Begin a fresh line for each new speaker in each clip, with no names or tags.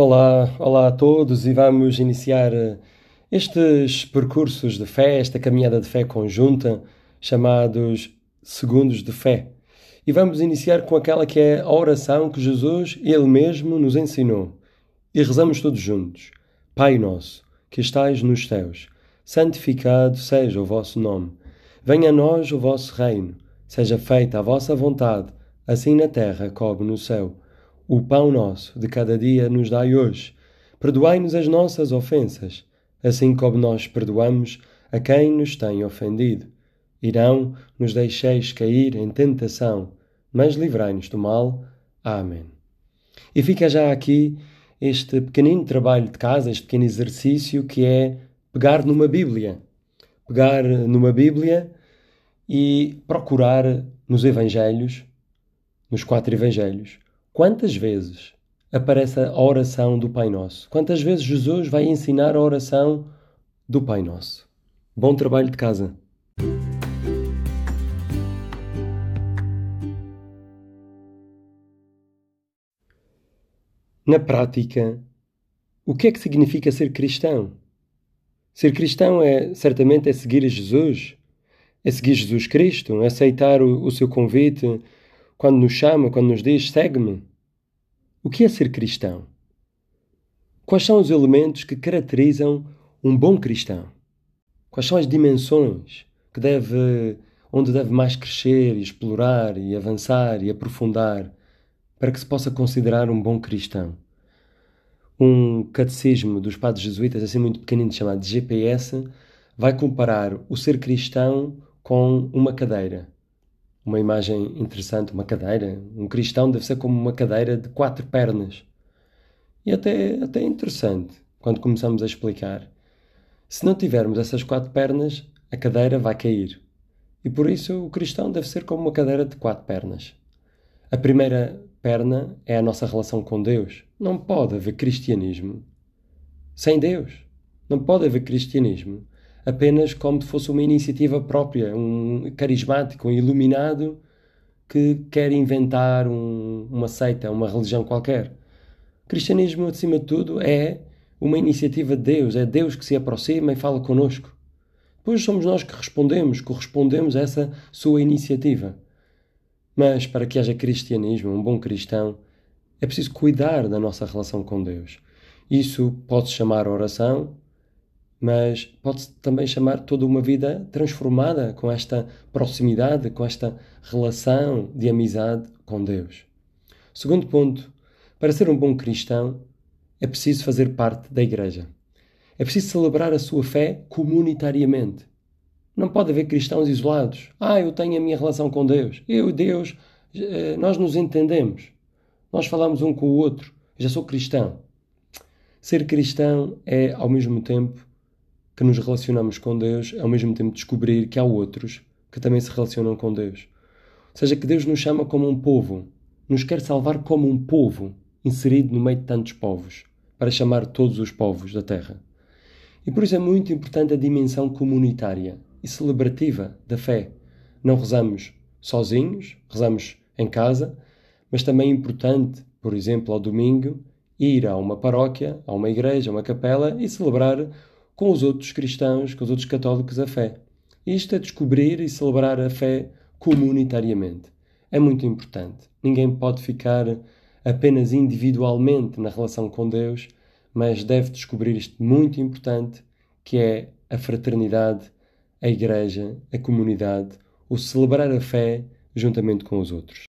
Olá, olá a todos e vamos iniciar eh, estes percursos de fé, esta caminhada de fé conjunta, chamados Segundos de Fé. E vamos iniciar com aquela que é a oração que Jesus, Ele mesmo, nos ensinou. E rezamos todos juntos. Pai nosso, que estais nos céus, santificado seja o vosso nome. Venha a nós o vosso reino. Seja feita a vossa vontade, assim na terra como no céu. O pão nosso de cada dia nos dai hoje. Perdoai-nos as nossas ofensas, assim como nós perdoamos a quem nos tem ofendido. E não nos deixeis cair em tentação, mas livrai-nos do mal. Amém. E fica já aqui este pequenino trabalho de casa, este pequeno exercício que é pegar numa Bíblia. Pegar numa Bíblia e procurar nos Evangelhos, nos quatro Evangelhos, Quantas vezes aparece a oração do Pai Nosso? Quantas vezes Jesus vai ensinar a oração do Pai Nosso? Bom trabalho de casa. Na prática, o que é que significa ser cristão? Ser cristão é certamente é seguir Jesus, é seguir Jesus Cristo, é aceitar o, o seu convite quando nos chama, quando nos diz segue-me. O que é ser cristão? Quais são os elementos que caracterizam um bom cristão? Quais são as dimensões que deve, onde deve mais crescer e explorar e avançar e aprofundar para que se possa considerar um bom cristão? Um catecismo dos padres jesuítas, assim muito pequenino, chamado GPS, vai comparar o ser cristão com uma cadeira uma imagem interessante, uma cadeira. Um cristão deve ser como uma cadeira de quatro pernas. E até, até interessante quando começamos a explicar. Se não tivermos essas quatro pernas, a cadeira vai cair. E por isso o cristão deve ser como uma cadeira de quatro pernas. A primeira perna é a nossa relação com Deus. Não pode haver cristianismo sem Deus. Não pode haver cristianismo apenas como se fosse uma iniciativa própria, um carismático, um iluminado que quer inventar um, uma seita, uma religião qualquer. O cristianismo, acima de tudo, é uma iniciativa de Deus, é Deus que se aproxima e fala conosco. Depois somos nós que respondemos, correspondemos a essa sua iniciativa. Mas para que haja cristianismo, um bom cristão, é preciso cuidar da nossa relação com Deus. Isso pode-se chamar oração, mas pode-se também chamar toda uma vida transformada com esta proximidade, com esta relação de amizade com Deus. Segundo ponto, para ser um bom cristão, é preciso fazer parte da igreja. É preciso celebrar a sua fé comunitariamente. Não pode haver cristãos isolados. Ah, eu tenho a minha relação com Deus. Eu e Deus, eh, nós nos entendemos. Nós falamos um com o outro. Já sou cristão. Ser cristão é, ao mesmo tempo, que nos relacionamos com Deus, ao mesmo tempo descobrir que há outros que também se relacionam com Deus. Ou seja, que Deus nos chama como um povo, nos quer salvar como um povo, inserido no meio de tantos povos, para chamar todos os povos da terra. E por isso é muito importante a dimensão comunitária e celebrativa da fé. Não rezamos sozinhos, rezamos em casa, mas também é importante, por exemplo, ao domingo, ir a uma paróquia, a uma igreja, a uma capela e celebrar com os outros cristãos, com os outros católicos, a fé. Isto é descobrir e celebrar a fé comunitariamente. É muito importante. Ninguém pode ficar apenas individualmente na relação com Deus, mas deve descobrir isto muito importante, que é a fraternidade, a igreja, a comunidade, o celebrar a fé juntamente com os outros.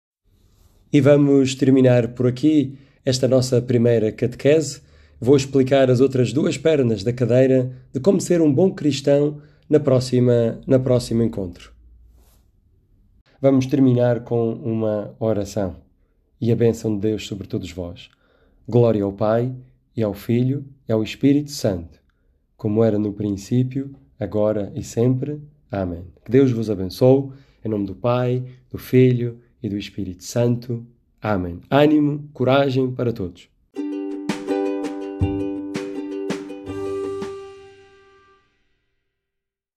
E vamos terminar por aqui esta nossa primeira catequese Vou explicar as outras duas pernas da cadeira de como ser um bom cristão na próxima, na próximo encontro. Vamos terminar com uma oração e a bênção de Deus sobre todos vós. Glória ao Pai, e ao Filho, e ao Espírito Santo, como era no princípio, agora e sempre. Amém. Que Deus vos abençoe, em nome do Pai, do Filho e do Espírito Santo. Amém. Ânimo, coragem para todos.